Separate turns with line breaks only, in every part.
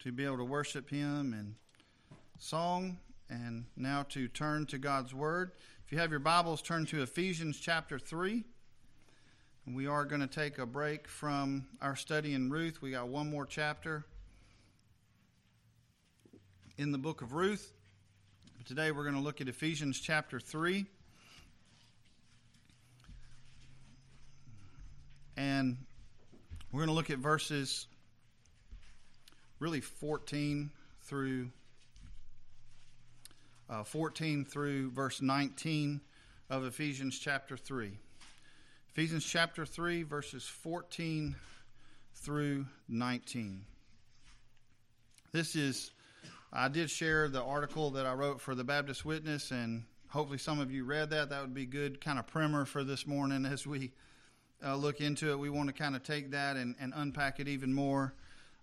to be able to worship Him in song and now to turn to God's Word. If you have your Bibles, turn to Ephesians chapter 3. We are going to take a break from our study in Ruth. We got one more chapter in the book of Ruth. But today we're going to look at Ephesians chapter 3. And we're going to look at verses really 14 through uh, 14 through verse 19 of Ephesians chapter 3. Ephesians chapter 3, verses 14 through 19. This is, I did share the article that I wrote for the Baptist Witness, and hopefully some of you read that. That would be good kind of primer for this morning as we uh, look into it. We want to kind of take that and, and unpack it even more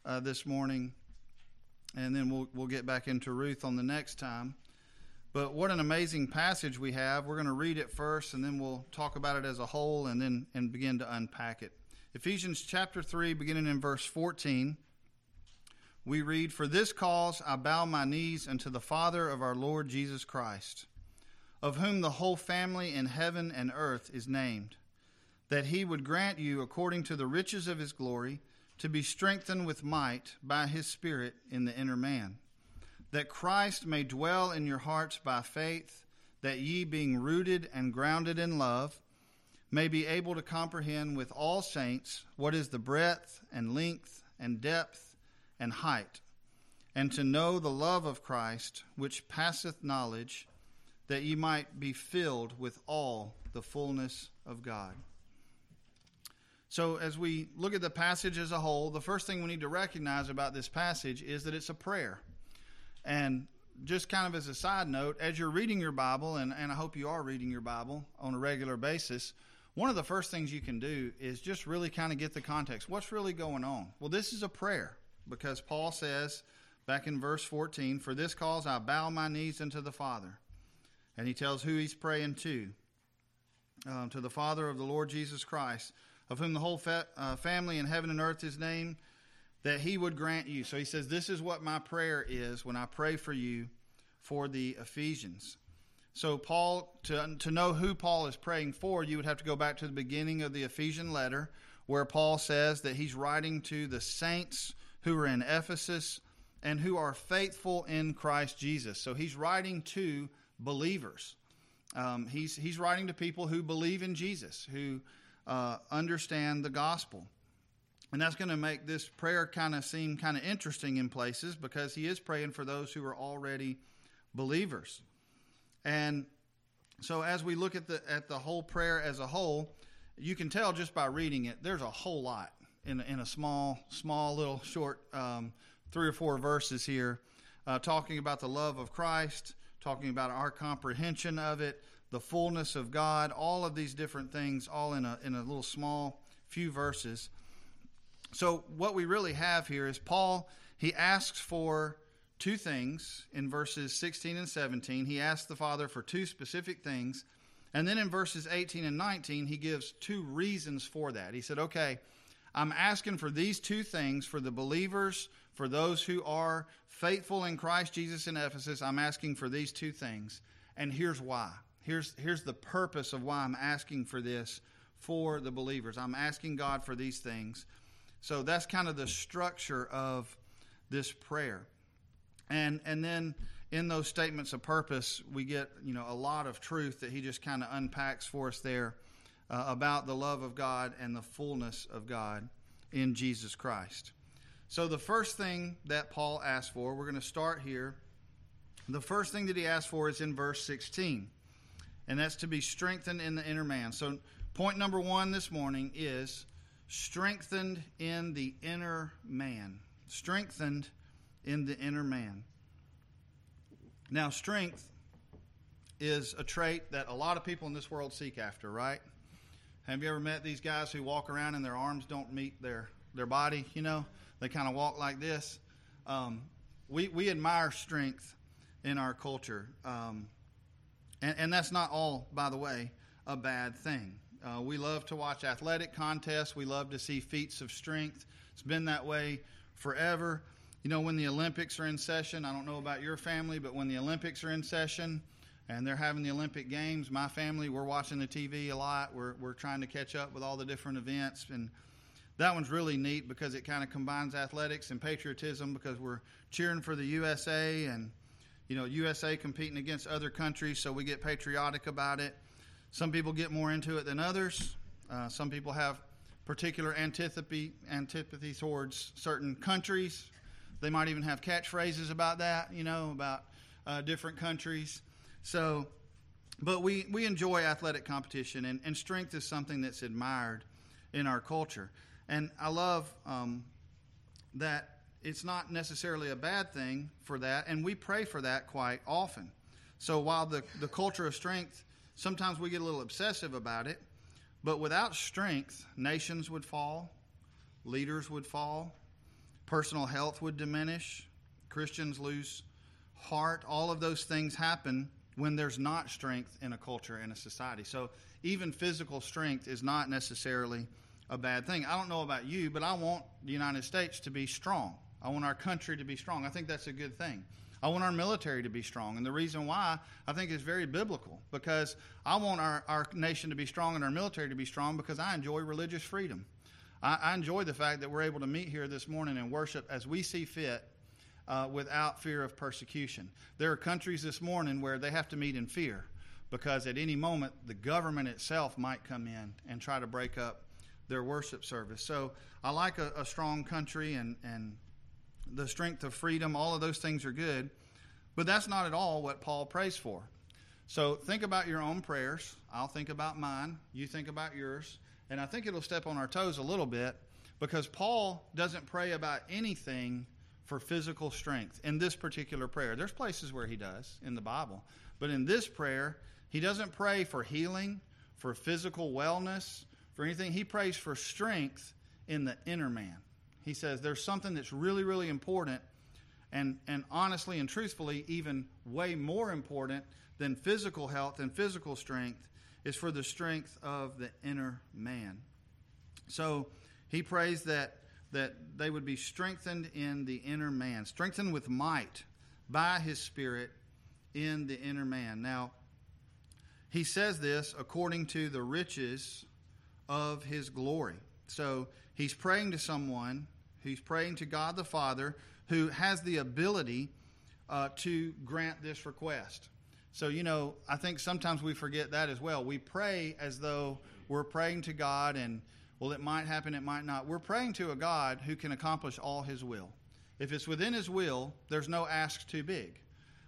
uh, this morning, and then we'll, we'll get back into Ruth on the next time. But what an amazing passage we have. We're going to read it first and then we'll talk about it as a whole and then and begin to unpack it. Ephesians chapter 3 beginning in verse 14 we read for this cause I bow my knees unto the Father of our Lord Jesus Christ of whom the whole family in heaven and earth is named that he would grant you according to the riches of his glory to be strengthened with might by his spirit in the inner man that Christ may dwell in your hearts by faith, that ye, being rooted and grounded in love, may be able to comprehend with all saints what is the breadth and length and depth and height, and to know the love of Christ, which passeth knowledge, that ye might be filled with all the fullness of God. So, as we look at the passage as a whole, the first thing we need to recognize about this passage is that it's a prayer. And just kind of as a side note, as you're reading your Bible, and, and I hope you are reading your Bible on a regular basis, one of the first things you can do is just really kind of get the context. What's really going on? Well, this is a prayer because Paul says back in verse 14, For this cause I bow my knees unto the Father. And he tells who he's praying to um, to the Father of the Lord Jesus Christ, of whom the whole fa- uh, family in heaven and earth is named that he would grant you. So he says, This is what my prayer is when I pray for you for the Ephesians. So, Paul, to, to know who Paul is praying for, you would have to go back to the beginning of the Ephesian letter, where Paul says that he's writing to the saints who are in Ephesus and who are faithful in Christ Jesus. So, he's writing to believers. Um, he's, he's writing to people who believe in Jesus, who uh, understand the gospel. And that's going to make this prayer kind of seem kind of interesting in places because he is praying for those who are already believers. And so as we look at the at the whole prayer as a whole, you can tell just by reading it, there's a whole lot in, in a small, small little short um, three or four verses here, uh, talking about the love of Christ, talking about our comprehension of it, the fullness of God, all of these different things, all in a in a little small few verses. So, what we really have here is Paul, he asks for two things in verses 16 and 17. He asks the Father for two specific things. And then in verses 18 and 19, he gives two reasons for that. He said, Okay, I'm asking for these two things for the believers, for those who are faithful in Christ Jesus in Ephesus. I'm asking for these two things. And here's why. Here's, here's the purpose of why I'm asking for this for the believers. I'm asking God for these things. So that's kind of the structure of this prayer. And and then in those statements of purpose, we get you know a lot of truth that he just kind of unpacks for us there uh, about the love of God and the fullness of God in Jesus Christ. So the first thing that Paul asked for, we're going to start here. The first thing that he asked for is in verse 16, and that's to be strengthened in the inner man. So point number one this morning is strengthened in the inner man. Strengthened in the inner man. Now, strength is a trait that a lot of people in this world seek after, right? Have you ever met these guys who walk around and their arms don't meet their, their body? You know, they kind of walk like this. Um, we, we admire strength in our culture. Um, and, and that's not all, by the way, a bad thing. Uh, we love to watch athletic contests. We love to see feats of strength. It's been that way forever. you know, when the Olympics are in session, I don't know about your family, but when the Olympics are in session and they're having the Olympic Games, my family, we're watching the TV a lot. We're, we're trying to catch up with all the different events. And that one's really neat because it kind of combines athletics and patriotism because we're cheering for the USA and, you know, USA competing against other countries, so we get patriotic about it. Some people get more into it than others. Uh, some people have particular antipathy, antipathy towards certain countries. They might even have catchphrases about that, you know, about uh, different countries. So, but we, we enjoy athletic competition, and, and strength is something that's admired in our culture. And I love um, that it's not necessarily a bad thing for that, and we pray for that quite often. So while the, the culture of strength, sometimes we get a little obsessive about it, but without strength, nations would fall, leaders would fall, personal health would diminish, Christians lose heart. All of those things happen when there's not strength in a culture and a society. So even physical strength is not necessarily a bad thing. I don't know about you, but I want the United States to be strong. I want our country to be strong. I think that's a good thing. I want our military to be strong. And the reason why I think is very biblical because I want our, our nation to be strong and our military to be strong because I enjoy religious freedom. I, I enjoy the fact that we're able to meet here this morning and worship as we see fit uh, without fear of persecution. There are countries this morning where they have to meet in fear because at any moment the government itself might come in and try to break up their worship service. So I like a, a strong country and, and the strength of freedom, all of those things are good. But that's not at all what Paul prays for. So think about your own prayers. I'll think about mine. You think about yours. And I think it'll step on our toes a little bit because Paul doesn't pray about anything for physical strength in this particular prayer. There's places where he does in the Bible. But in this prayer, he doesn't pray for healing, for physical wellness, for anything. He prays for strength in the inner man. He says there's something that's really, really important, and, and honestly and truthfully, even way more important than physical health and physical strength is for the strength of the inner man. So he prays that that they would be strengthened in the inner man, strengthened with might by his spirit in the inner man. Now, he says this according to the riches of his glory. So he's praying to someone He's praying to God the Father who has the ability uh, to grant this request. So, you know, I think sometimes we forget that as well. We pray as though we're praying to God and, well, it might happen, it might not. We're praying to a God who can accomplish all His will. If it's within His will, there's no ask too big.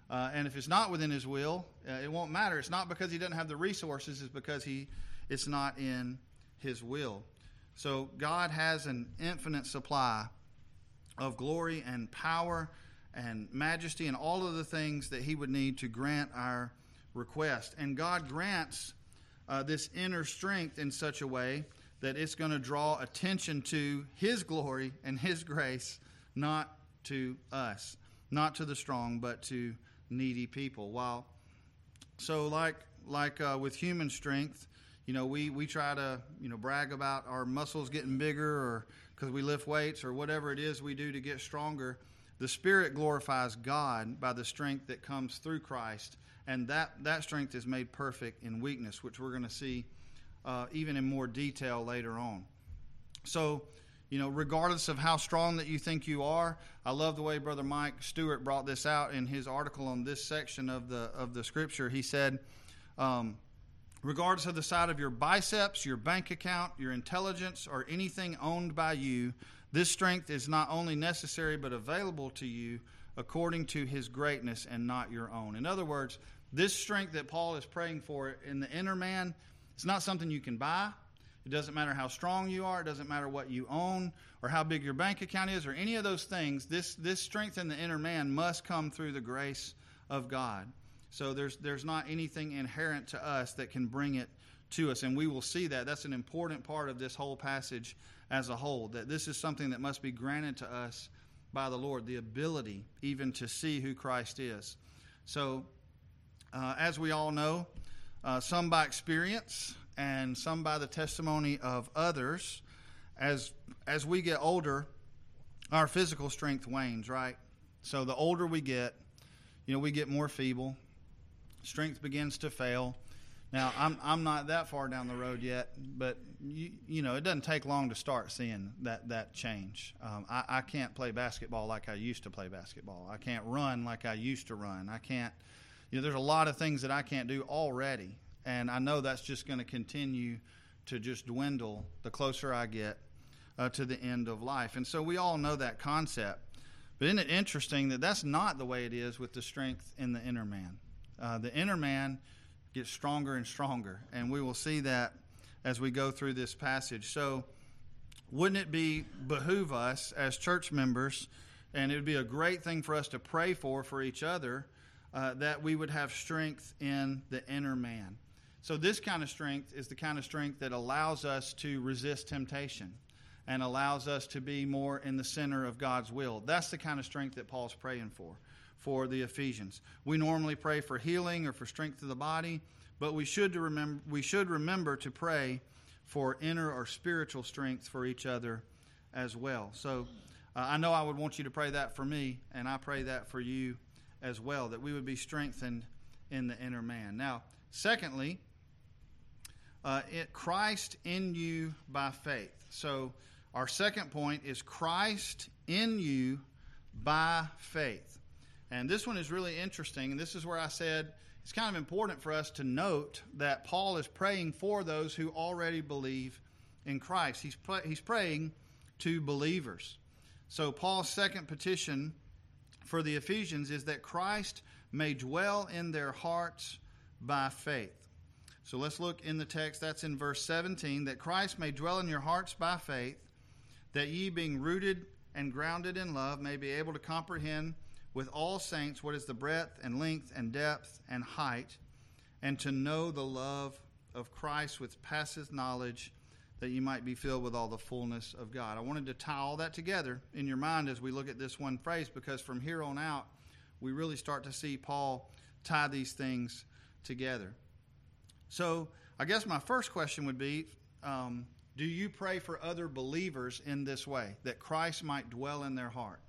Uh, and if it's not within His will, uh, it won't matter. It's not because He doesn't have the resources, it's because He it's not in His will. So God has an infinite supply of glory and power and majesty and all of the things that He would need to grant our request. And God grants uh, this inner strength in such a way that it's going to draw attention to His glory and His grace, not to us, not to the strong, but to needy people. While so, like like uh, with human strength, you know, we, we try to, you know, brag about our muscles getting bigger or because we lift weights or whatever it is we do to get stronger. The Spirit glorifies God by the strength that comes through Christ, and that, that strength is made perfect in weakness, which we're going to see uh, even in more detail later on. So, you know, regardless of how strong that you think you are, I love the way Brother Mike Stewart brought this out in his article on this section of the of the Scripture. He said. Um, regardless of the size of your biceps, your bank account, your intelligence, or anything owned by you, this strength is not only necessary but available to you according to his greatness and not your own. In other words, this strength that Paul is praying for in the inner man, it's not something you can buy. It doesn't matter how strong you are, it doesn't matter what you own or how big your bank account is or any of those things. This this strength in the inner man must come through the grace of God. So there's there's not anything inherent to us that can bring it to us, and we will see that. That's an important part of this whole passage as a whole. That this is something that must be granted to us by the Lord, the ability even to see who Christ is. So, uh, as we all know, uh, some by experience and some by the testimony of others, as as we get older, our physical strength wanes, right? So the older we get, you know, we get more feeble, strength begins to fail. Now, I'm I'm not that far down the road yet, but you, you know, it doesn't take long to start seeing that that change. Um, I, I can't play basketball like I used to play basketball. I can't run like I used to run. I can't. You know, there's a lot of things that I can't do already, and I know that's just going to continue to just dwindle the closer I get uh, to the end of life. And so we all know that concept. But isn't it interesting that that's not the way it is with the strength in the inner man? Uh, the inner man gets stronger and stronger. And we will see that as we go through this passage. So, wouldn't it be behoove us as church members, and it would be a great thing for us to pray for for each other, uh, that we would have strength in the inner man. So, this kind of strength is the kind of strength that allows us to resist temptation and allows us to be more in the center of God's will. That's the kind of strength that Paul's praying for for the Ephesians. We normally pray for healing or for strength of the body, but we should remember we should remember to pray for inner or spiritual strength for each other as well. So uh, I know I would want you to pray that for me, and I pray that for you as well, that we would be strengthened in the inner man. Now, secondly, uh, it, Christ in you by faith. So our second point is Christ in you by faith. And this one is really interesting. And this is where I said it's kind of important for us to note that Paul is praying for those who already believe in Christ. He's, he's praying to believers. So, Paul's second petition for the Ephesians is that Christ may dwell in their hearts by faith. So, let's look in the text. That's in verse 17 that Christ may dwell in your hearts by faith, that ye, being rooted and grounded in love, may be able to comprehend with all saints what is the breadth and length and depth and height, and to know the love of Christ which passeth knowledge, that you might be filled with all the fullness of God. I wanted to tie all that together in your mind as we look at this one phrase, because from here on out, we really start to see Paul tie these things together. So, I guess my first question would be um, Do you pray for other believers in this way, that Christ might dwell in their heart?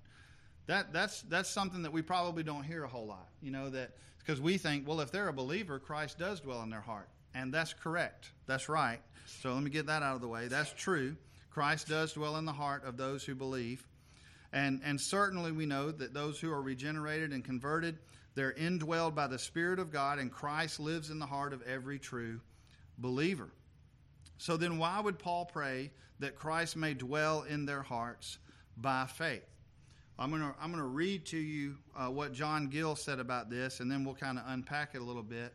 That that's that's something that we probably don't hear a whole lot. You know that because we think, well, if they're a believer, Christ does dwell in their heart, and that's correct. That's right. So let me get that out of the way. That's true. Christ does dwell in the heart of those who believe, and and certainly we know that those who are regenerated and converted, they're indwelled by the Spirit of God, and Christ lives in the heart of every true believer. So then, why would Paul pray that Christ may dwell in their hearts by faith? I'm going to I'm going to read to you uh, what John Gill said about this, and then we'll kind of unpack it a little bit.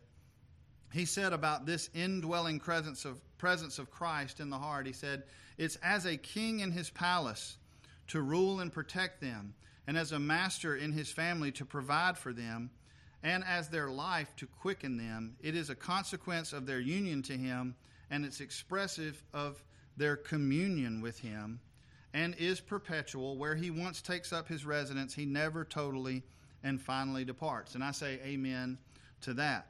He said about this indwelling presence of presence of Christ in the heart. He said, "It's as a king in his palace to rule and protect them, and as a master in his family to provide for them, and as their life to quicken them. It is a consequence of their union to him, and it's expressive of their communion with him." And is perpetual. Where he once takes up his residence, he never totally and finally departs. And I say amen to that.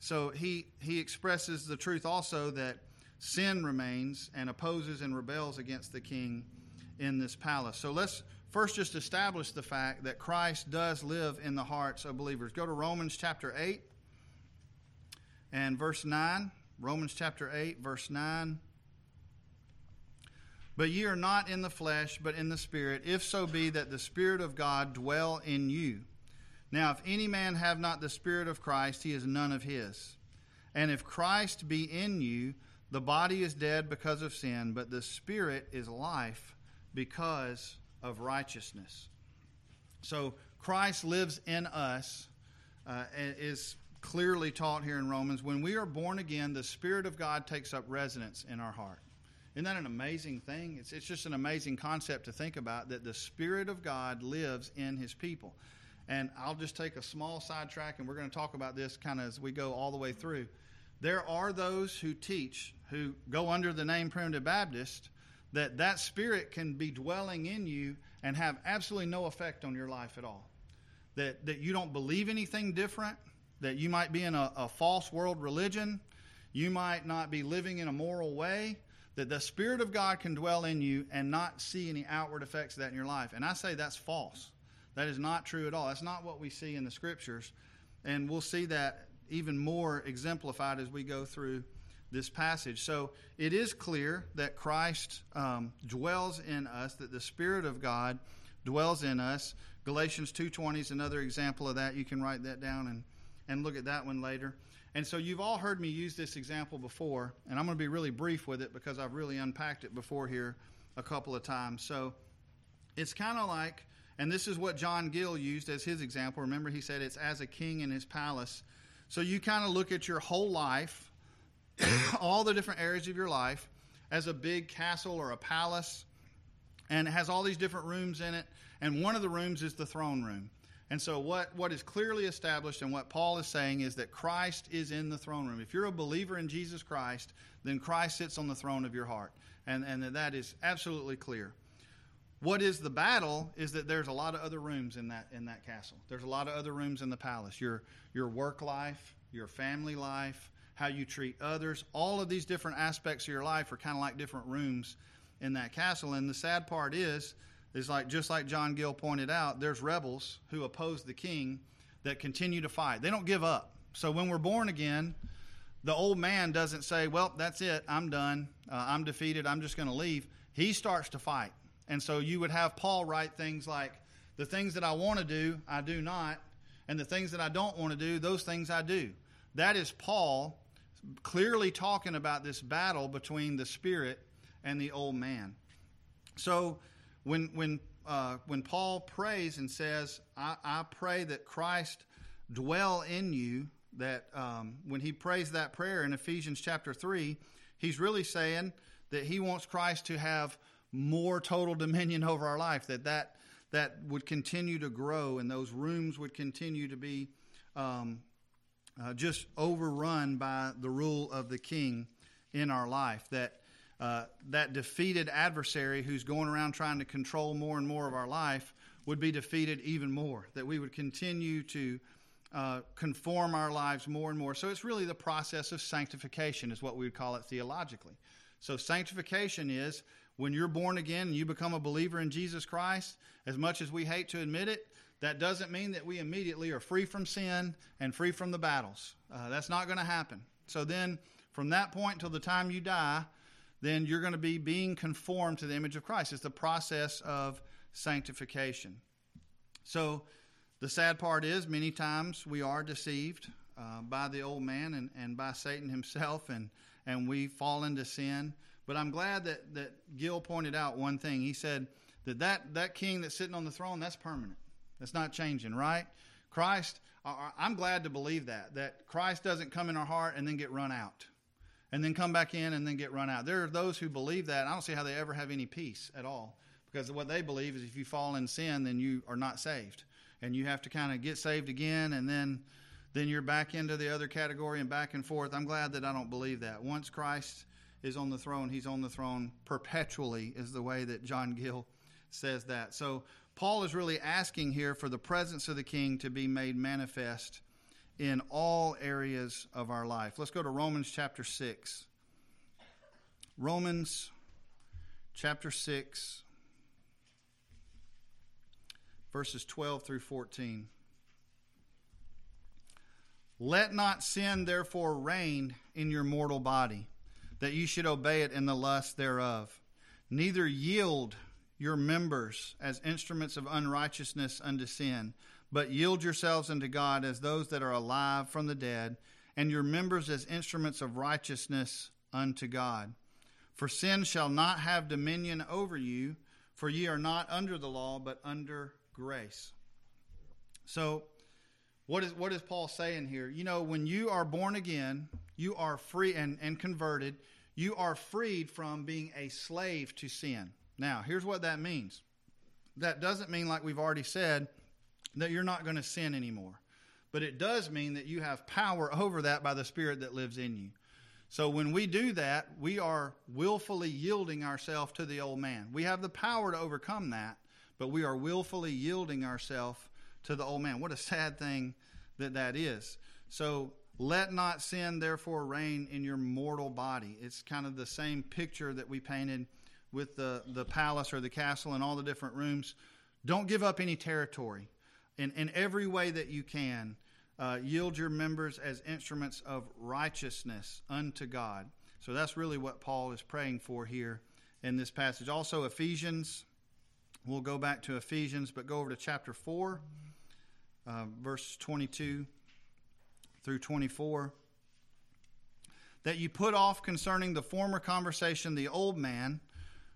So he, he expresses the truth also that sin remains and opposes and rebels against the king in this palace. So let's first just establish the fact that Christ does live in the hearts of believers. Go to Romans chapter 8 and verse 9. Romans chapter 8, verse 9. But ye are not in the flesh, but in the Spirit, if so be that the Spirit of God dwell in you. Now, if any man have not the Spirit of Christ, he is none of his. And if Christ be in you, the body is dead because of sin, but the Spirit is life because of righteousness. So, Christ lives in us, uh, is clearly taught here in Romans. When we are born again, the Spirit of God takes up residence in our heart. Isn't that an amazing thing? It's, it's just an amazing concept to think about that the Spirit of God lives in His people. And I'll just take a small sidetrack, and we're going to talk about this kind of as we go all the way through. There are those who teach, who go under the name Primitive Baptist, that that Spirit can be dwelling in you and have absolutely no effect on your life at all. That, that you don't believe anything different, that you might be in a, a false world religion, you might not be living in a moral way, that the Spirit of God can dwell in you and not see any outward effects of that in your life. And I say that's false. That is not true at all. That's not what we see in the scriptures. And we'll see that even more exemplified as we go through this passage. So it is clear that Christ um, dwells in us, that the Spirit of God dwells in us. Galatians 2.20 is another example of that. You can write that down and, and look at that one later. And so you've all heard me use this example before, and I'm going to be really brief with it because I've really unpacked it before here a couple of times. So it's kind of like, and this is what John Gill used as his example. Remember, he said it's as a king in his palace. So you kind of look at your whole life, all the different areas of your life, as a big castle or a palace, and it has all these different rooms in it. And one of the rooms is the throne room. And so, what, what is clearly established and what Paul is saying is that Christ is in the throne room. If you're a believer in Jesus Christ, then Christ sits on the throne of your heart. And, and that is absolutely clear. What is the battle is that there's a lot of other rooms in that, in that castle. There's a lot of other rooms in the palace. Your, your work life, your family life, how you treat others, all of these different aspects of your life are kind of like different rooms in that castle. And the sad part is, is like just like John Gill pointed out, there's rebels who oppose the king that continue to fight. They don't give up. So when we're born again, the old man doesn't say, "Well, that's it. I'm done. Uh, I'm defeated. I'm just going to leave." He starts to fight. And so you would have Paul write things like, "The things that I want to do, I do not, and the things that I don't want to do, those things I do." That is Paul clearly talking about this battle between the spirit and the old man. So when when uh, when Paul prays and says, I, I, pray that Christ dwell in you," that um, when he prays that prayer in Ephesians chapter three, he's really saying that he wants Christ to have more total dominion over our life. That that that would continue to grow, and those rooms would continue to be um, uh, just overrun by the rule of the King in our life. That uh, that defeated adversary who's going around trying to control more and more of our life would be defeated even more. That we would continue to uh, conform our lives more and more. So it's really the process of sanctification, is what we would call it theologically. So sanctification is when you're born again and you become a believer in Jesus Christ, as much as we hate to admit it, that doesn't mean that we immediately are free from sin and free from the battles. Uh, that's not going to happen. So then, from that point till the time you die, then you're going to be being conformed to the image of Christ. It's the process of sanctification. So the sad part is, many times we are deceived uh, by the old man and, and by Satan himself, and, and we fall into sin. But I'm glad that, that Gill pointed out one thing. He said that, that that king that's sitting on the throne, that's permanent. That's not changing, right? Christ, I'm glad to believe that, that Christ doesn't come in our heart and then get run out and then come back in and then get run out. There are those who believe that. I don't see how they ever have any peace at all because what they believe is if you fall in sin, then you are not saved. And you have to kind of get saved again and then then you're back into the other category and back and forth. I'm glad that I don't believe that. Once Christ is on the throne, he's on the throne perpetually, is the way that John Gill says that. So Paul is really asking here for the presence of the king to be made manifest in all areas of our life. Let's go to Romans chapter 6. Romans chapter 6, verses 12 through 14. Let not sin therefore reign in your mortal body, that you should obey it in the lust thereof. Neither yield your members as instruments of unrighteousness unto sin but yield yourselves unto God as those that are alive from the dead, and your members as instruments of righteousness unto God. For sin shall not have dominion over you, for ye are not under the law, but under grace. So, what is what is Paul saying here? You know, when you are born again, you are free and, and converted, you are freed from being a slave to sin. Now, here's what that means. That doesn't mean, like we've already said, that you're not going to sin anymore. But it does mean that you have power over that by the Spirit that lives in you. So when we do that, we are willfully yielding ourselves to the old man. We have the power to overcome that, but we are willfully yielding ourselves to the old man. What a sad thing that that is. So Let not sin therefore reign in your mortal body. It's kind of the same picture that we painted with the, the palace or the castle and all the different rooms. Don't give up any territory. In, in every way that you can, uh, yield your members as instruments of righteousness unto God. So that's really what Paul is praying for here in this passage. Also, Ephesians, we'll go back to Ephesians, but go over to chapter 4, uh, verse 22 through 24. That you put off concerning the former conversation the old man,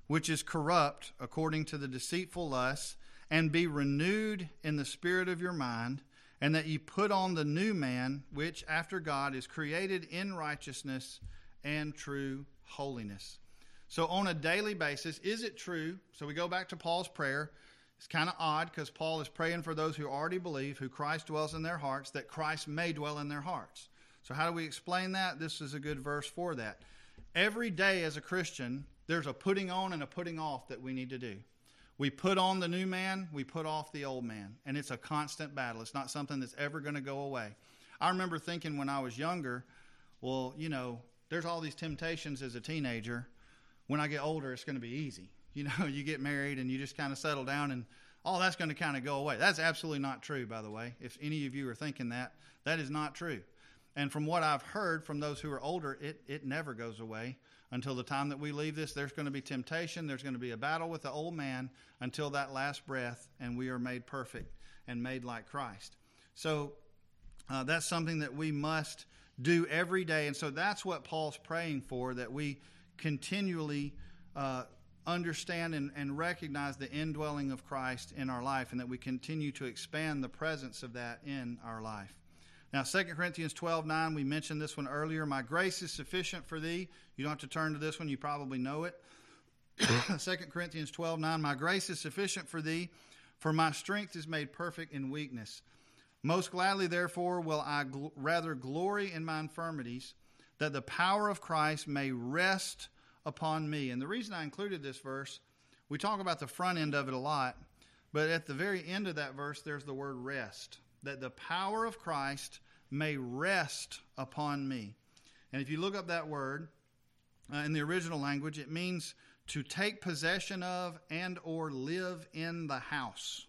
which is corrupt according to the deceitful lusts, and be renewed in the spirit of your mind, and that you put on the new man, which after God is created in righteousness and true holiness. So, on a daily basis, is it true? So, we go back to Paul's prayer. It's kind of odd because Paul is praying for those who already believe, who Christ dwells in their hearts, that Christ may dwell in their hearts. So, how do we explain that? This is a good verse for that. Every day as a Christian, there's a putting on and a putting off that we need to do. We put on the new man, we put off the old man. And it's a constant battle. It's not something that's ever going to go away. I remember thinking when I was younger, well, you know, there's all these temptations as a teenager. When I get older, it's going to be easy. You know, you get married and you just kind of settle down and all that's going to kind of go away. That's absolutely not true, by the way. If any of you are thinking that, that is not true. And from what I've heard from those who are older, it, it never goes away until the time that we leave this. There's going to be temptation. There's going to be a battle with the old man until that last breath, and we are made perfect and made like Christ. So uh, that's something that we must do every day. And so that's what Paul's praying for that we continually uh, understand and, and recognize the indwelling of Christ in our life and that we continue to expand the presence of that in our life. Now, 2 Corinthians 12 9, we mentioned this one earlier. My grace is sufficient for thee. You don't have to turn to this one, you probably know it. 2 Corinthians 12 9, my grace is sufficient for thee, for my strength is made perfect in weakness. Most gladly, therefore, will I gl- rather glory in my infirmities, that the power of Christ may rest upon me. And the reason I included this verse, we talk about the front end of it a lot, but at the very end of that verse, there's the word rest that the power of Christ may rest upon me. And if you look up that word uh, in the original language, it means to take possession of and or live in the house.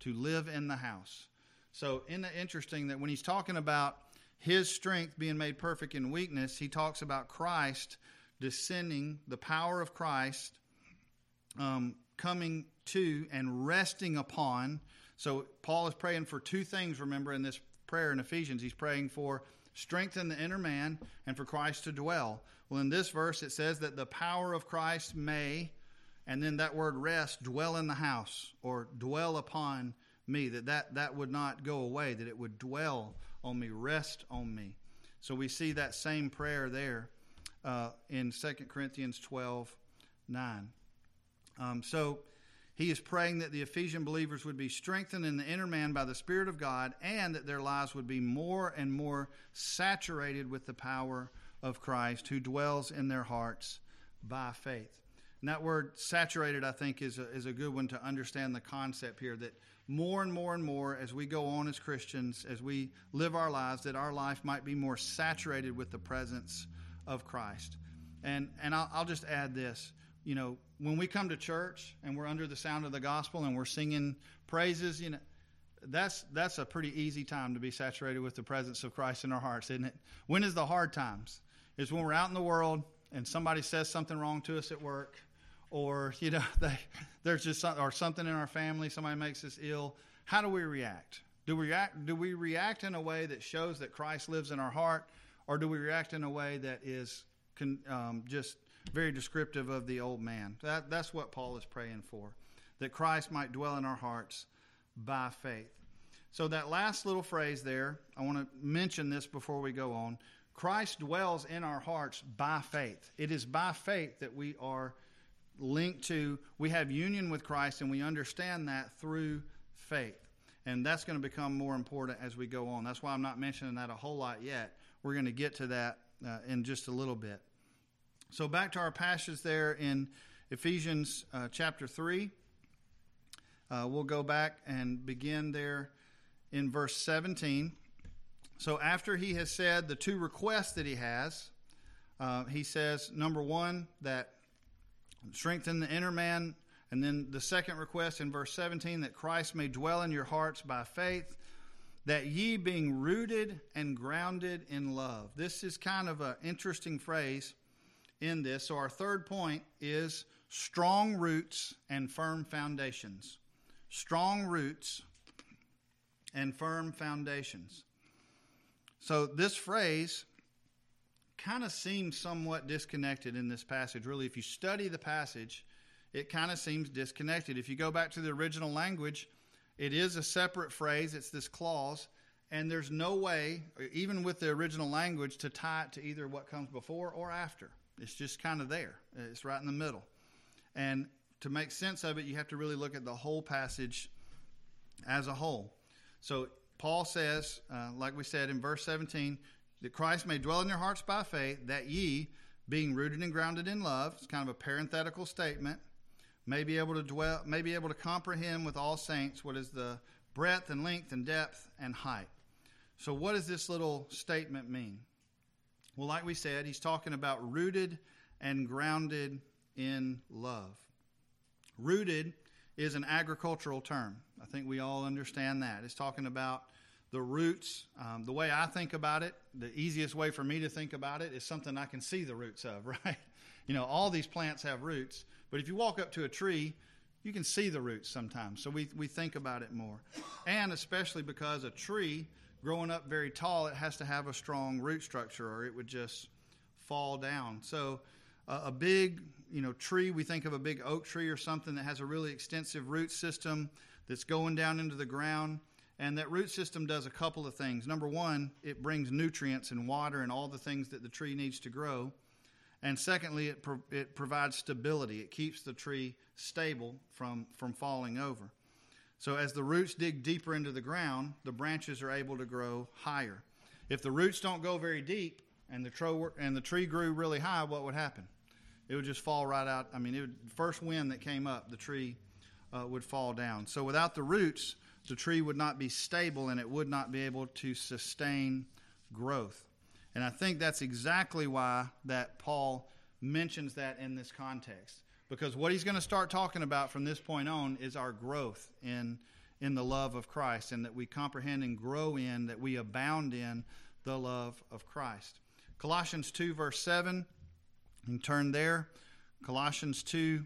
To live in the house. So, in the, interesting that when he's talking about his strength being made perfect in weakness, he talks about Christ descending, the power of Christ um, coming to and resting upon so Paul is praying for two things, remember, in this prayer in Ephesians. He's praying for strength in the inner man and for Christ to dwell. Well, in this verse, it says that the power of Christ may, and then that word rest, dwell in the house or dwell upon me, that that, that would not go away, that it would dwell on me, rest on me. So we see that same prayer there uh, in 2 Corinthians 12 9. Um, so he is praying that the Ephesian believers would be strengthened in the inner man by the Spirit of God and that their lives would be more and more saturated with the power of Christ who dwells in their hearts by faith. And that word saturated, I think, is a, is a good one to understand the concept here that more and more and more as we go on as Christians, as we live our lives, that our life might be more saturated with the presence of Christ. And, and I'll, I'll just add this you know, when we come to church and we're under the sound of the gospel and we're singing praises, you know, that's that's a pretty easy time to be saturated with the presence of Christ in our hearts, isn't it? When is the hard times? Is when we're out in the world and somebody says something wrong to us at work, or you know, they, there's just some, or something in our family, somebody makes us ill. How do we react? Do we react? Do we react in a way that shows that Christ lives in our heart, or do we react in a way that is con, um, just very descriptive of the old man. That, that's what Paul is praying for, that Christ might dwell in our hearts by faith. So, that last little phrase there, I want to mention this before we go on. Christ dwells in our hearts by faith. It is by faith that we are linked to, we have union with Christ, and we understand that through faith. And that's going to become more important as we go on. That's why I'm not mentioning that a whole lot yet. We're going to get to that uh, in just a little bit. So, back to our passage there in Ephesians uh, chapter 3. Uh, we'll go back and begin there in verse 17. So after he has said the two requests that he has, uh, he says, number one, that strengthen the inner man. And then the second request in verse 17, that Christ may dwell in your hearts by faith, that ye being rooted and grounded in love. This is kind of an interesting phrase in this. So our third point is strong roots and firm foundations. Strong roots and firm foundations. So this phrase kind of seems somewhat disconnected in this passage. Really, if you study the passage, it kind of seems disconnected. If you go back to the original language, it is a separate phrase, it's this clause, and there's no way, even with the original language, to tie it to either what comes before or after. It's just kind of there, it's right in the middle. And to make sense of it, you have to really look at the whole passage as a whole. So Paul says, uh, like we said in verse 17, that Christ may dwell in your hearts by faith, that ye, being rooted and grounded in love, it's kind of a parenthetical statement, may be able to dwell, may be able to comprehend with all saints what is the breadth and length and depth and height. So, what does this little statement mean? Well, like we said, he's talking about rooted and grounded in love. Rooted is an agricultural term. I think we all understand that. It's talking about the roots. Um, the way I think about it, the easiest way for me to think about it is something I can see the roots of, right? You know, all these plants have roots, but if you walk up to a tree, you can see the roots sometimes. So we, we think about it more. And especially because a tree growing up very tall, it has to have a strong root structure or it would just fall down. So uh, a big, you know, tree, we think of a big oak tree or something that has a really extensive root system that's going down into the ground. And that root system does a couple of things. Number one, it brings nutrients and water and all the things that the tree needs to grow. And secondly, it, pro- it provides stability. It keeps the tree stable from, from falling over. So as the roots dig deeper into the ground, the branches are able to grow higher. If the roots don't go very deep and the, tro- and the tree grew really high, what would happen? It would just fall right out. I mean, would, first wind that came up, the tree uh, would fall down. So without the roots, the tree would not be stable and it would not be able to sustain growth. And I think that's exactly why that Paul mentions that in this context. Because what he's going to start talking about from this point on is our growth in, in the love of Christ and that we comprehend and grow in, that we abound in the love of Christ. Colossians 2, verse 7, and turn there. Colossians 2,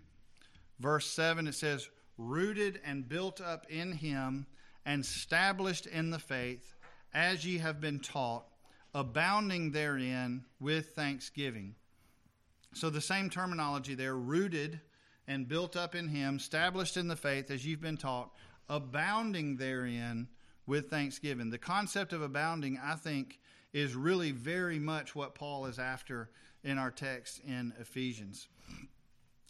verse 7, it says, rooted and built up in him and established in the faith as ye have been taught, abounding therein with thanksgiving. So the same terminology there, rooted and built up in him, established in the faith as you've been taught, abounding therein with thanksgiving. The concept of abounding, I think, is really very much what Paul is after in our text in Ephesians.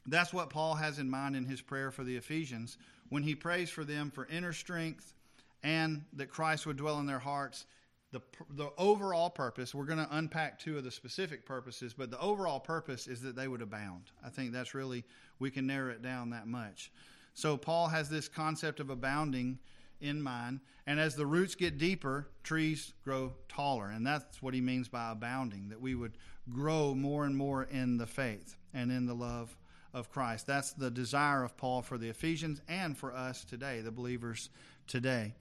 That's what Paul has in mind in his prayer for the Ephesians when he prays for them for inner strength and that Christ would dwell in their hearts. The, the overall purpose, we're going to unpack two of the specific purposes, but the overall purpose is that they would abound. I think that's really, we can narrow it down that much. So Paul has this concept of abounding in mind. And as the roots get deeper, trees grow taller. And that's what he means by abounding, that we would grow more and more in the faith and in the love of Christ. That's the desire of Paul for the Ephesians and for us today, the believers today.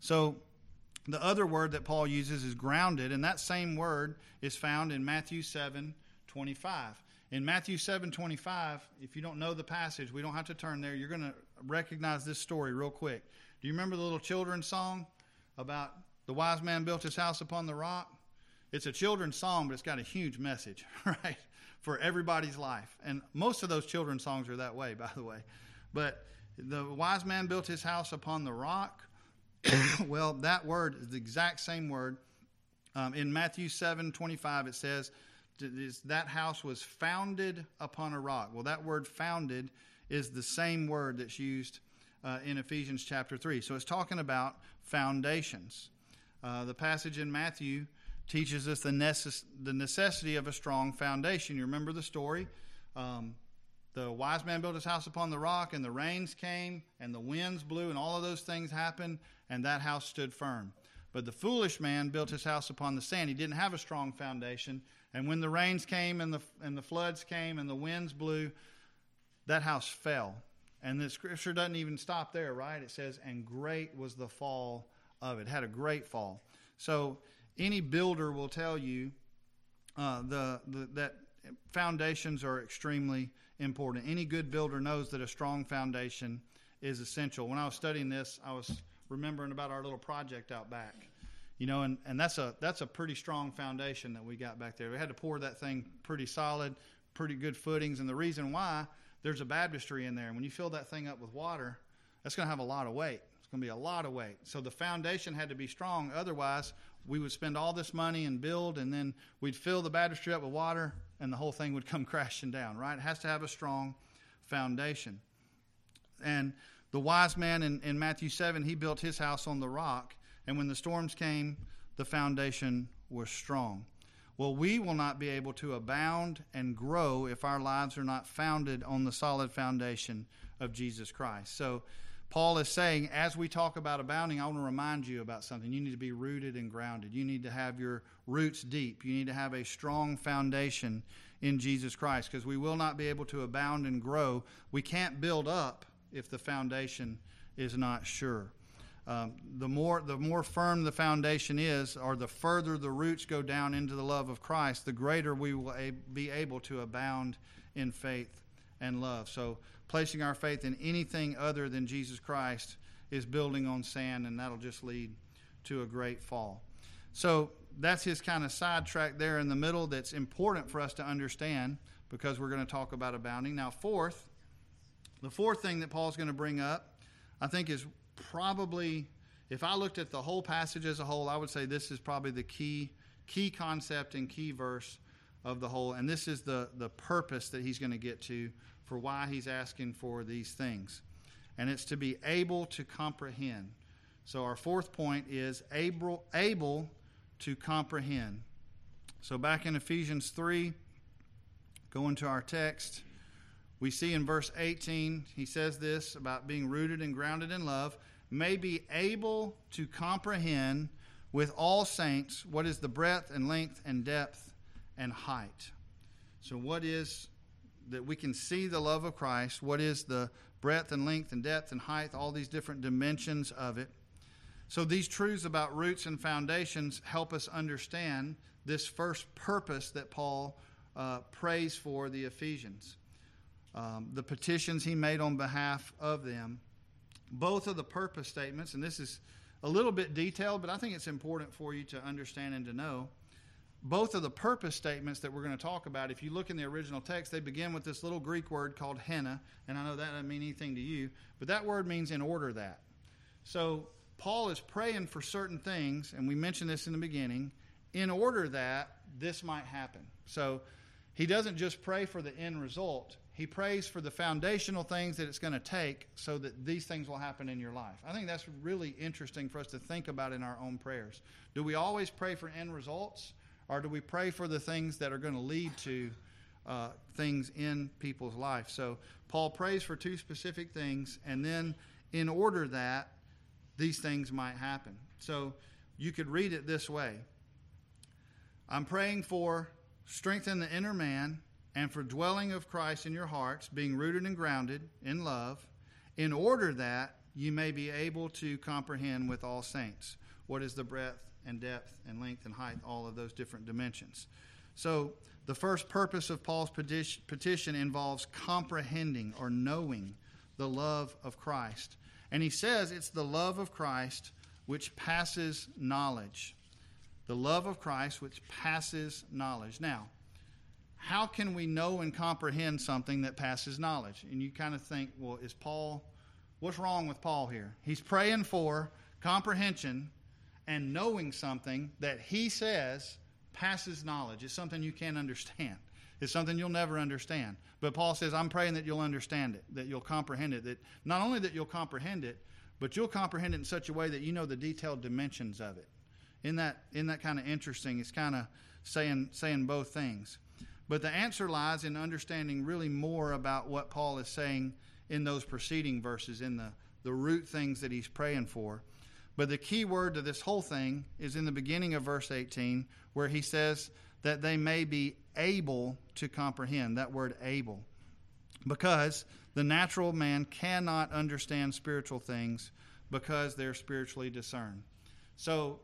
So, the other word that Paul uses is grounded, and that same word is found in Matthew 7 25. In Matthew 7 25, if you don't know the passage, we don't have to turn there. You're going to recognize this story real quick. Do you remember the little children's song about the wise man built his house upon the rock? It's a children's song, but it's got a huge message, right? for everybody's life. And most of those children's songs are that way, by the way. But the wise man built his house upon the rock. well, that word is the exact same word. Um, in Matthew 7 25, it says, That house was founded upon a rock. Well, that word founded is the same word that's used uh, in Ephesians chapter 3. So it's talking about foundations. Uh, the passage in Matthew teaches us the, necess- the necessity of a strong foundation. You remember the story? Um, the wise man built his house upon the rock, and the rains came, and the winds blew, and all of those things happened, and that house stood firm. But the foolish man built his house upon the sand. He didn't have a strong foundation. And when the rains came and the, and the floods came and the winds blew, that house fell. And the scripture doesn't even stop there, right? It says, and great was the fall of it. it had a great fall. So any builder will tell you uh, the, the, that foundations are extremely important. Any good builder knows that a strong foundation is essential. When I was studying this, I was remembering about our little project out back. You know, and, and that's a that's a pretty strong foundation that we got back there. We had to pour that thing pretty solid, pretty good footings, and the reason why there's a baptistry in there. And when you fill that thing up with water, that's going to have a lot of weight. It's going to be a lot of weight. So the foundation had to be strong. Otherwise, we would spend all this money and build, and then we'd fill the baptistry up with water, and the whole thing would come crashing down. Right? It has to have a strong foundation. And the wise man in, in Matthew 7, he built his house on the rock, and when the storms came, the foundation was strong. Well, we will not be able to abound and grow if our lives are not founded on the solid foundation of Jesus Christ. So, Paul is saying, as we talk about abounding, I want to remind you about something. You need to be rooted and grounded. You need to have your roots deep. You need to have a strong foundation in Jesus Christ because we will not be able to abound and grow. We can't build up if the foundation is not sure. Um, the more the more firm the foundation is, or the further the roots go down into the love of Christ, the greater we will a- be able to abound in faith and love. So, placing our faith in anything other than Jesus Christ is building on sand, and that'll just lead to a great fall. So, that's his kind of sidetrack there in the middle that's important for us to understand because we're going to talk about abounding. Now, fourth, the fourth thing that Paul's going to bring up, I think, is probably, if I looked at the whole passage as a whole, I would say this is probably the key key concept and key verse of the whole. And this is the, the purpose that he's going to get to for why he's asking for these things. And it's to be able to comprehend. So our fourth point is able, able to comprehend. So back in Ephesians 3, going to our text we see in verse 18, he says this about being rooted and grounded in love, may be able to comprehend with all saints what is the breadth and length and depth and height. So, what is that we can see the love of Christ? What is the breadth and length and depth and height? All these different dimensions of it. So, these truths about roots and foundations help us understand this first purpose that Paul uh, prays for the Ephesians um, the petitions he made on behalf of them. Both of the purpose statements, and this is a little bit detailed, but I think it's important for you to understand and to know. Both of the purpose statements that we're going to talk about, if you look in the original text, they begin with this little Greek word called hina, and I know that doesn't mean anything to you, but that word means in order that. So Paul is praying for certain things, and we mentioned this in the beginning, in order that this might happen. So he doesn't just pray for the end result, he prays for the foundational things that it's going to take so that these things will happen in your life. I think that's really interesting for us to think about in our own prayers. Do we always pray for end results, or do we pray for the things that are going to lead to uh, things in people's life? So Paul prays for two specific things, and then in order that these things might happen. So you could read it this way I'm praying for strengthen the inner man and for dwelling of Christ in your hearts, being rooted and grounded in love, in order that you may be able to comprehend with all saints what is the breadth and depth and length and height, all of those different dimensions. So, the first purpose of Paul's petition involves comprehending or knowing the love of Christ. And he says it's the love of Christ which passes knowledge. The love of Christ which passes knowledge. Now, how can we know and comprehend something that passes knowledge? And you kind of think, well, is Paul, what's wrong with Paul here? He's praying for comprehension and knowing something that he says passes knowledge. It's something you can't understand. It's something you'll never understand. But Paul says, I'm praying that you'll understand it, that you'll comprehend it, that not only that you'll comprehend it, but you'll comprehend it in such a way that you know the detailed dimensions of it. Isn't that, isn't that kind of interesting? It's kind of saying, saying both things. But the answer lies in understanding really more about what Paul is saying in those preceding verses, in the, the root things that he's praying for. But the key word to this whole thing is in the beginning of verse 18, where he says that they may be able to comprehend. That word able. Because the natural man cannot understand spiritual things because they're spiritually discerned. So,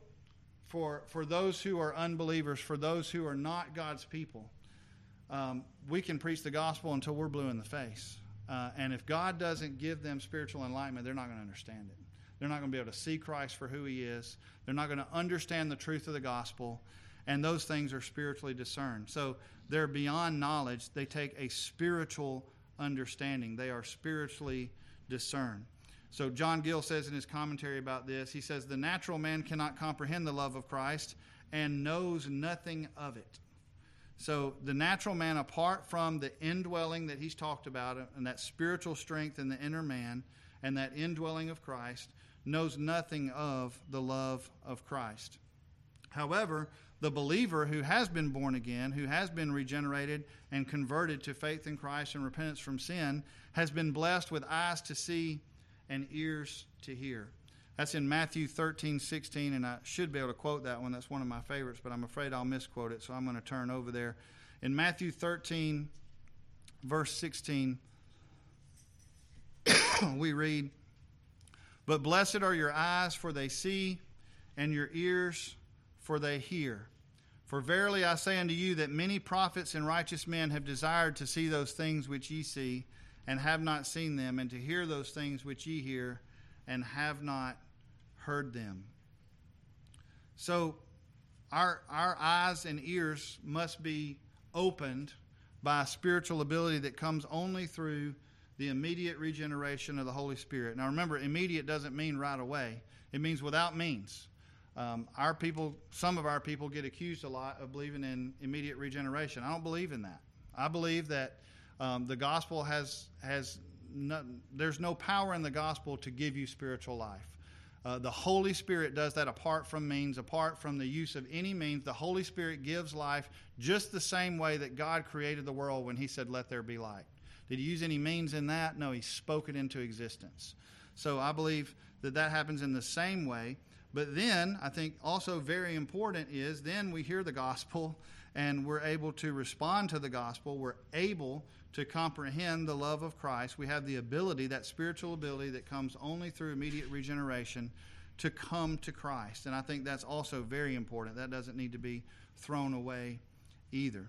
for, for those who are unbelievers, for those who are not God's people, um, we can preach the gospel until we're blue in the face. Uh, and if God doesn't give them spiritual enlightenment, they're not going to understand it. They're not going to be able to see Christ for who he is. They're not going to understand the truth of the gospel. And those things are spiritually discerned. So they're beyond knowledge. They take a spiritual understanding, they are spiritually discerned. So John Gill says in his commentary about this, he says, The natural man cannot comprehend the love of Christ and knows nothing of it. So the natural man, apart from the indwelling that he's talked about and that spiritual strength in the inner man and that indwelling of Christ, knows nothing of the love of Christ. However, the believer who has been born again, who has been regenerated and converted to faith in Christ and repentance from sin, has been blessed with eyes to see and ears to hear. That's in Matthew 13, 16, and I should be able to quote that one. That's one of my favorites, but I'm afraid I'll misquote it, so I'm going to turn over there. In Matthew 13, verse 16, we read, But blessed are your eyes, for they see, and your ears, for they hear. For verily I say unto you that many prophets and righteous men have desired to see those things which ye see, and have not seen them, and to hear those things which ye hear, and have not heard them. So our, our eyes and ears must be opened by a spiritual ability that comes only through the immediate regeneration of the Holy Spirit. Now remember, immediate doesn't mean right away, it means without means. Um, our people, some of our people get accused a lot of believing in immediate regeneration. I don't believe in that. I believe that um, the gospel has has no, there's no power in the gospel to give you spiritual life. Uh, the Holy Spirit does that apart from means, apart from the use of any means. The Holy Spirit gives life just the same way that God created the world when He said, Let there be light. Did He use any means in that? No, He spoke it into existence. So I believe that that happens in the same way. But then, I think also very important is then we hear the gospel and we're able to respond to the gospel. We're able to comprehend the love of Christ, we have the ability, that spiritual ability that comes only through immediate regeneration, to come to Christ. And I think that's also very important. That doesn't need to be thrown away either.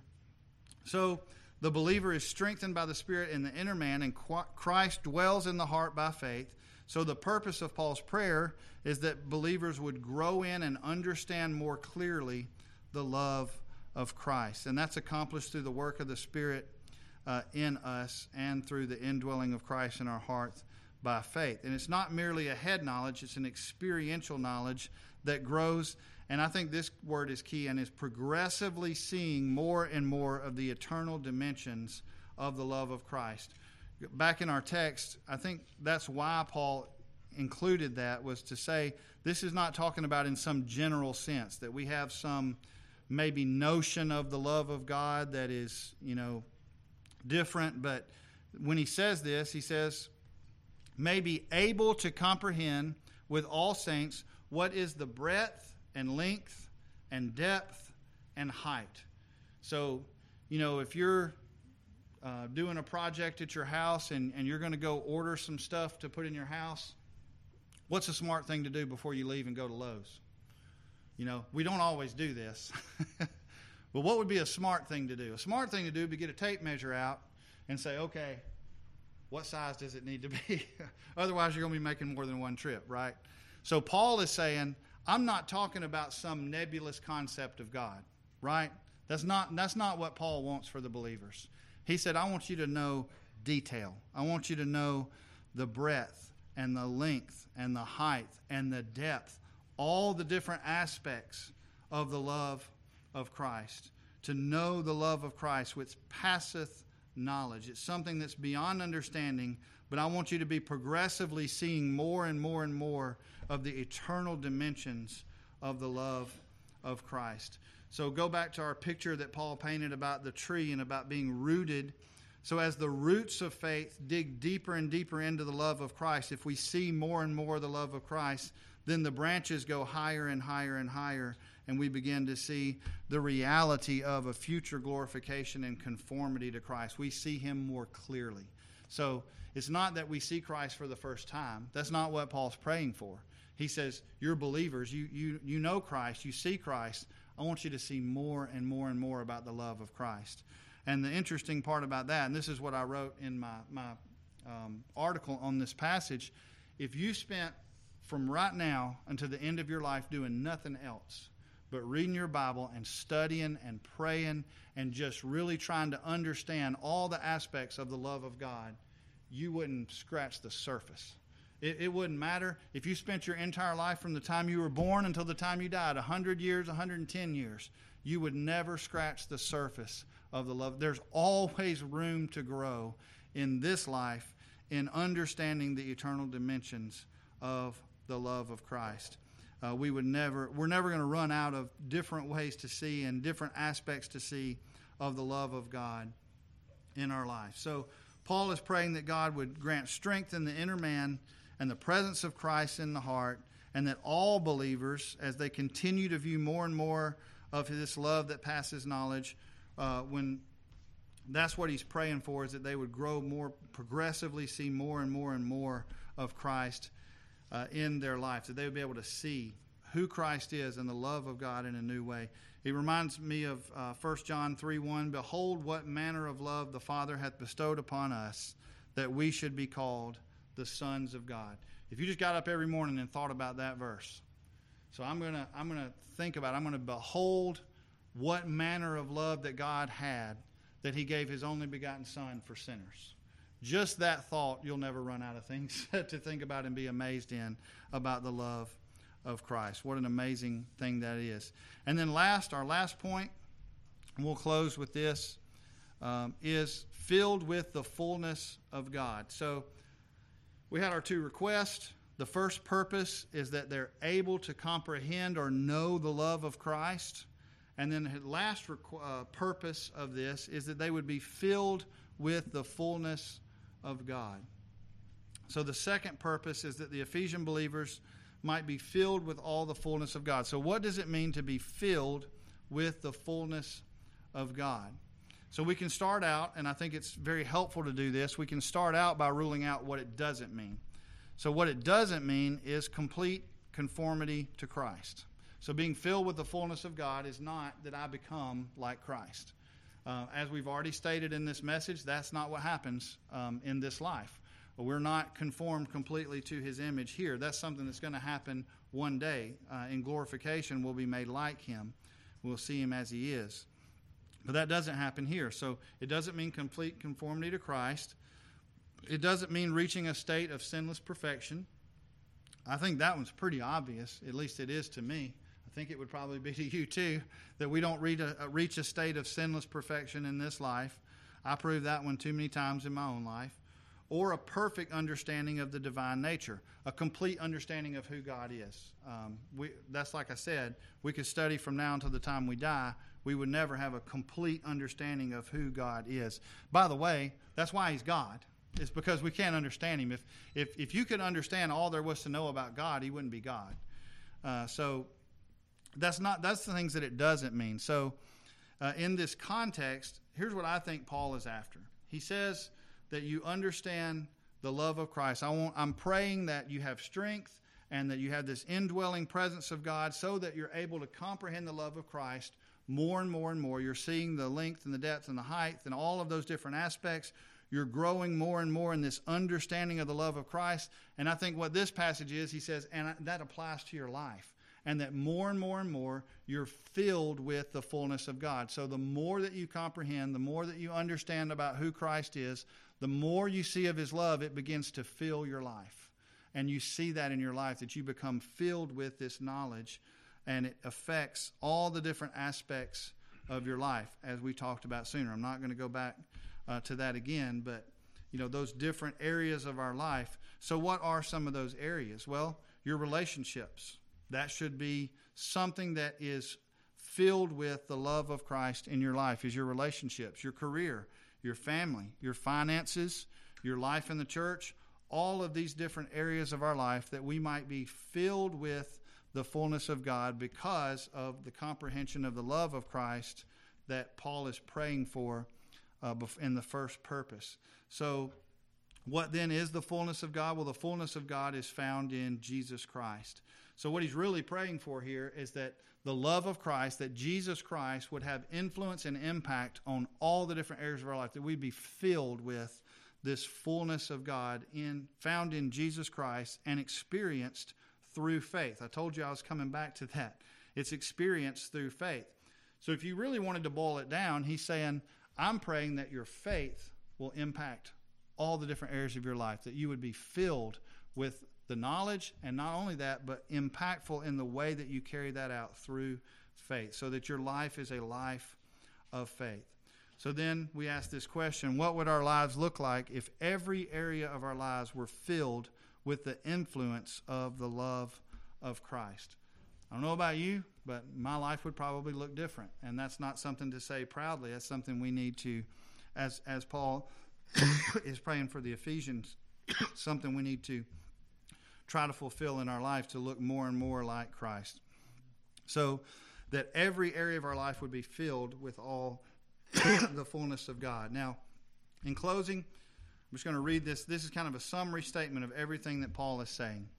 So, the believer is strengthened by the Spirit in the inner man, and Christ dwells in the heart by faith. So, the purpose of Paul's prayer is that believers would grow in and understand more clearly the love of Christ. And that's accomplished through the work of the Spirit uh, in us and through the indwelling of Christ in our hearts by faith. And it's not merely a head knowledge, it's an experiential knowledge that grows. And I think this word is key and is progressively seeing more and more of the eternal dimensions of the love of Christ. Back in our text, I think that's why Paul included that was to say this is not talking about in some general sense that we have some maybe notion of the love of God that is, you know, different, but when he says this, he says, may be able to comprehend with all saints what is the breadth and length and depth and height. So, you know, if you're uh, doing a project at your house and, and you're going to go order some stuff to put in your house, what's a smart thing to do before you leave and go to Lowe's? You know, we don't always do this. But what would be a smart thing to do? A smart thing to do would be get a tape measure out and say, okay, what size does it need to be? Otherwise, you're going to be making more than one trip, right? So Paul is saying, I'm not talking about some nebulous concept of God, right? That's not, that's not what Paul wants for the believers. He said, I want you to know detail. I want you to know the breadth and the length and the height and the depth, all the different aspects of the love of Christ, to know the love of Christ, which passeth knowledge. It's something that's beyond understanding, but I want you to be progressively seeing more and more and more of the eternal dimensions of the love of Christ. So go back to our picture that Paul painted about the tree and about being rooted. So, as the roots of faith dig deeper and deeper into the love of Christ, if we see more and more the love of Christ, then the branches go higher and higher and higher, and we begin to see the reality of a future glorification and conformity to Christ. We see him more clearly. So it's not that we see Christ for the first time. That's not what Paul's praying for. He says, You're believers. You, you, you know Christ. You see Christ. I want you to see more and more and more about the love of Christ. And the interesting part about that, and this is what I wrote in my, my um, article on this passage if you spent from right now until the end of your life doing nothing else but reading your Bible and studying and praying and just really trying to understand all the aspects of the love of God, you wouldn't scratch the surface. It, it, wouldn't matter if you spent your entire life from the time you were born until the time you died 100 years, 110 years. You would never scratch the surface of the love. There's always room to grow in this life in understanding the eternal dimensions of the love of Christ. Uh, we would never, we're never going to run out of different ways to see and different aspects to see of the love of God in our life. So, Paul is praying that God would grant strength in the inner man and the presence of Christ in the heart, and that all believers, as they continue to view more and more of this love that passes knowledge, uh, when that's what he's praying for, is that they would grow more progressively, see more and more and more of Christ uh, in their life, that they would be able to see who Christ is and the love of God in a new way. It reminds me of uh, 1 John 3 1 Behold, what manner of love the Father hath bestowed upon us, that we should be called the sons of God. If you just got up every morning and thought about that verse, so I'm gonna I'm gonna think about. It. I'm gonna behold what manner of love that God had that He gave His only begotten Son for sinners. Just that thought, you'll never run out of things to think about and be amazed in about the love of Christ. What an amazing thing that is. And then, last, our last point, and we'll close with this, um, is filled with the fullness of God. So, we had our two requests. The first purpose is that they're able to comprehend or know the love of Christ. And then the last requ- uh, purpose of this is that they would be filled with the fullness of God. So the second purpose is that the Ephesian believers might be filled with all the fullness of God. So, what does it mean to be filled with the fullness of God? So, we can start out, and I think it's very helpful to do this. We can start out by ruling out what it doesn't mean. So, what it doesn't mean is complete conformity to Christ. So, being filled with the fullness of God is not that I become like Christ. Uh, as we've already stated in this message, that's not what happens um, in this life. We're not conformed completely to his image here. That's something that's going to happen one day. Uh, in glorification, we'll be made like him. We'll see him as he is. But that doesn't happen here. So it doesn't mean complete conformity to Christ. It doesn't mean reaching a state of sinless perfection. I think that one's pretty obvious. At least it is to me. I think it would probably be to you too, that we don't reach a, reach a state of sinless perfection in this life. I proved that one too many times in my own life. Or a perfect understanding of the divine nature, a complete understanding of who God is. Um, we, that's like I said, we could study from now until the time we die. We would never have a complete understanding of who God is. By the way, that's why He's God. It's because we can't understand Him. If, if, if you could understand all there was to know about God, He wouldn't be God. Uh, so that's not that's the things that it doesn't mean. So uh, in this context, here's what I think Paul is after. He says that you understand the love of Christ. I want, I'm praying that you have strength and that you have this indwelling presence of God so that you're able to comprehend the love of Christ more and more and more. You're seeing the length and the depth and the height and all of those different aspects. You're growing more and more in this understanding of the love of Christ. And I think what this passage is, he says, and that applies to your life and that more and more and more you're filled with the fullness of God. So the more that you comprehend, the more that you understand about who Christ is, the more you see of his love, it begins to fill your life. And you see that in your life, that you become filled with this knowledge, and it affects all the different aspects of your life, as we talked about sooner. I'm not going to go back uh, to that again, but you know those different areas of our life. So, what are some of those areas? Well, your relationships that should be something that is filled with the love of Christ in your life is your relationships, your career, your family, your finances, your life in the church. all of these different areas of our life that we might be filled with the fullness of God because of the comprehension of the love of Christ that Paul is praying for uh, in the first purpose. So, what then is the fullness of God? Well, the fullness of God is found in Jesus Christ. So, what he's really praying for here is that the love of Christ, that Jesus Christ would have influence and impact on all the different areas of our life, that we'd be filled with this fullness of God in found in Jesus Christ and experienced through faith. I told you I was coming back to that. It's experienced through faith. So if you really wanted to boil it down, he's saying, I'm praying that your faith will impact all the different areas of your life, that you would be filled with the knowledge, and not only that, but impactful in the way that you carry that out through faith, so that your life is a life of faith. So then we ask this question what would our lives look like if every area of our lives were filled with the influence of the love of Christ? I don't know about you, but my life would probably look different. And that's not something to say proudly. That's something we need to, as, as Paul is praying for the Ephesians, something we need to try to fulfill in our life to look more and more like Christ. So that every area of our life would be filled with all the fullness of God. Now, in closing, I'm just going to read this. This is kind of a summary statement of everything that Paul is saying.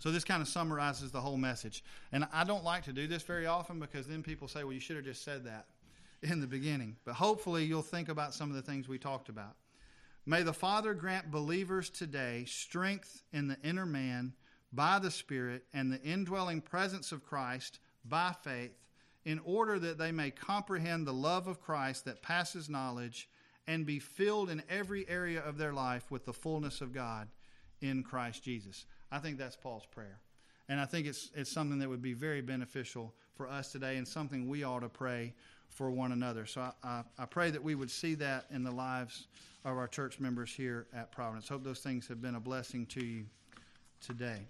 So this kind of summarizes the whole message. And I don't like to do this very often because then people say, well, you should have just said that in the beginning. But hopefully you'll think about some of the things we talked about. May the Father grant believers today strength in the inner man by the Spirit and the indwelling presence of Christ by faith in order that they may comprehend the love of Christ that passes knowledge and be filled in every area of their life with the fullness of God in Christ Jesus. I think that's Paul's prayer. And I think it's, it's something that would be very beneficial for us today and something we ought to pray for one another. So I, I, I pray that we would see that in the lives of our church members here at Providence. Hope those things have been a blessing to you today.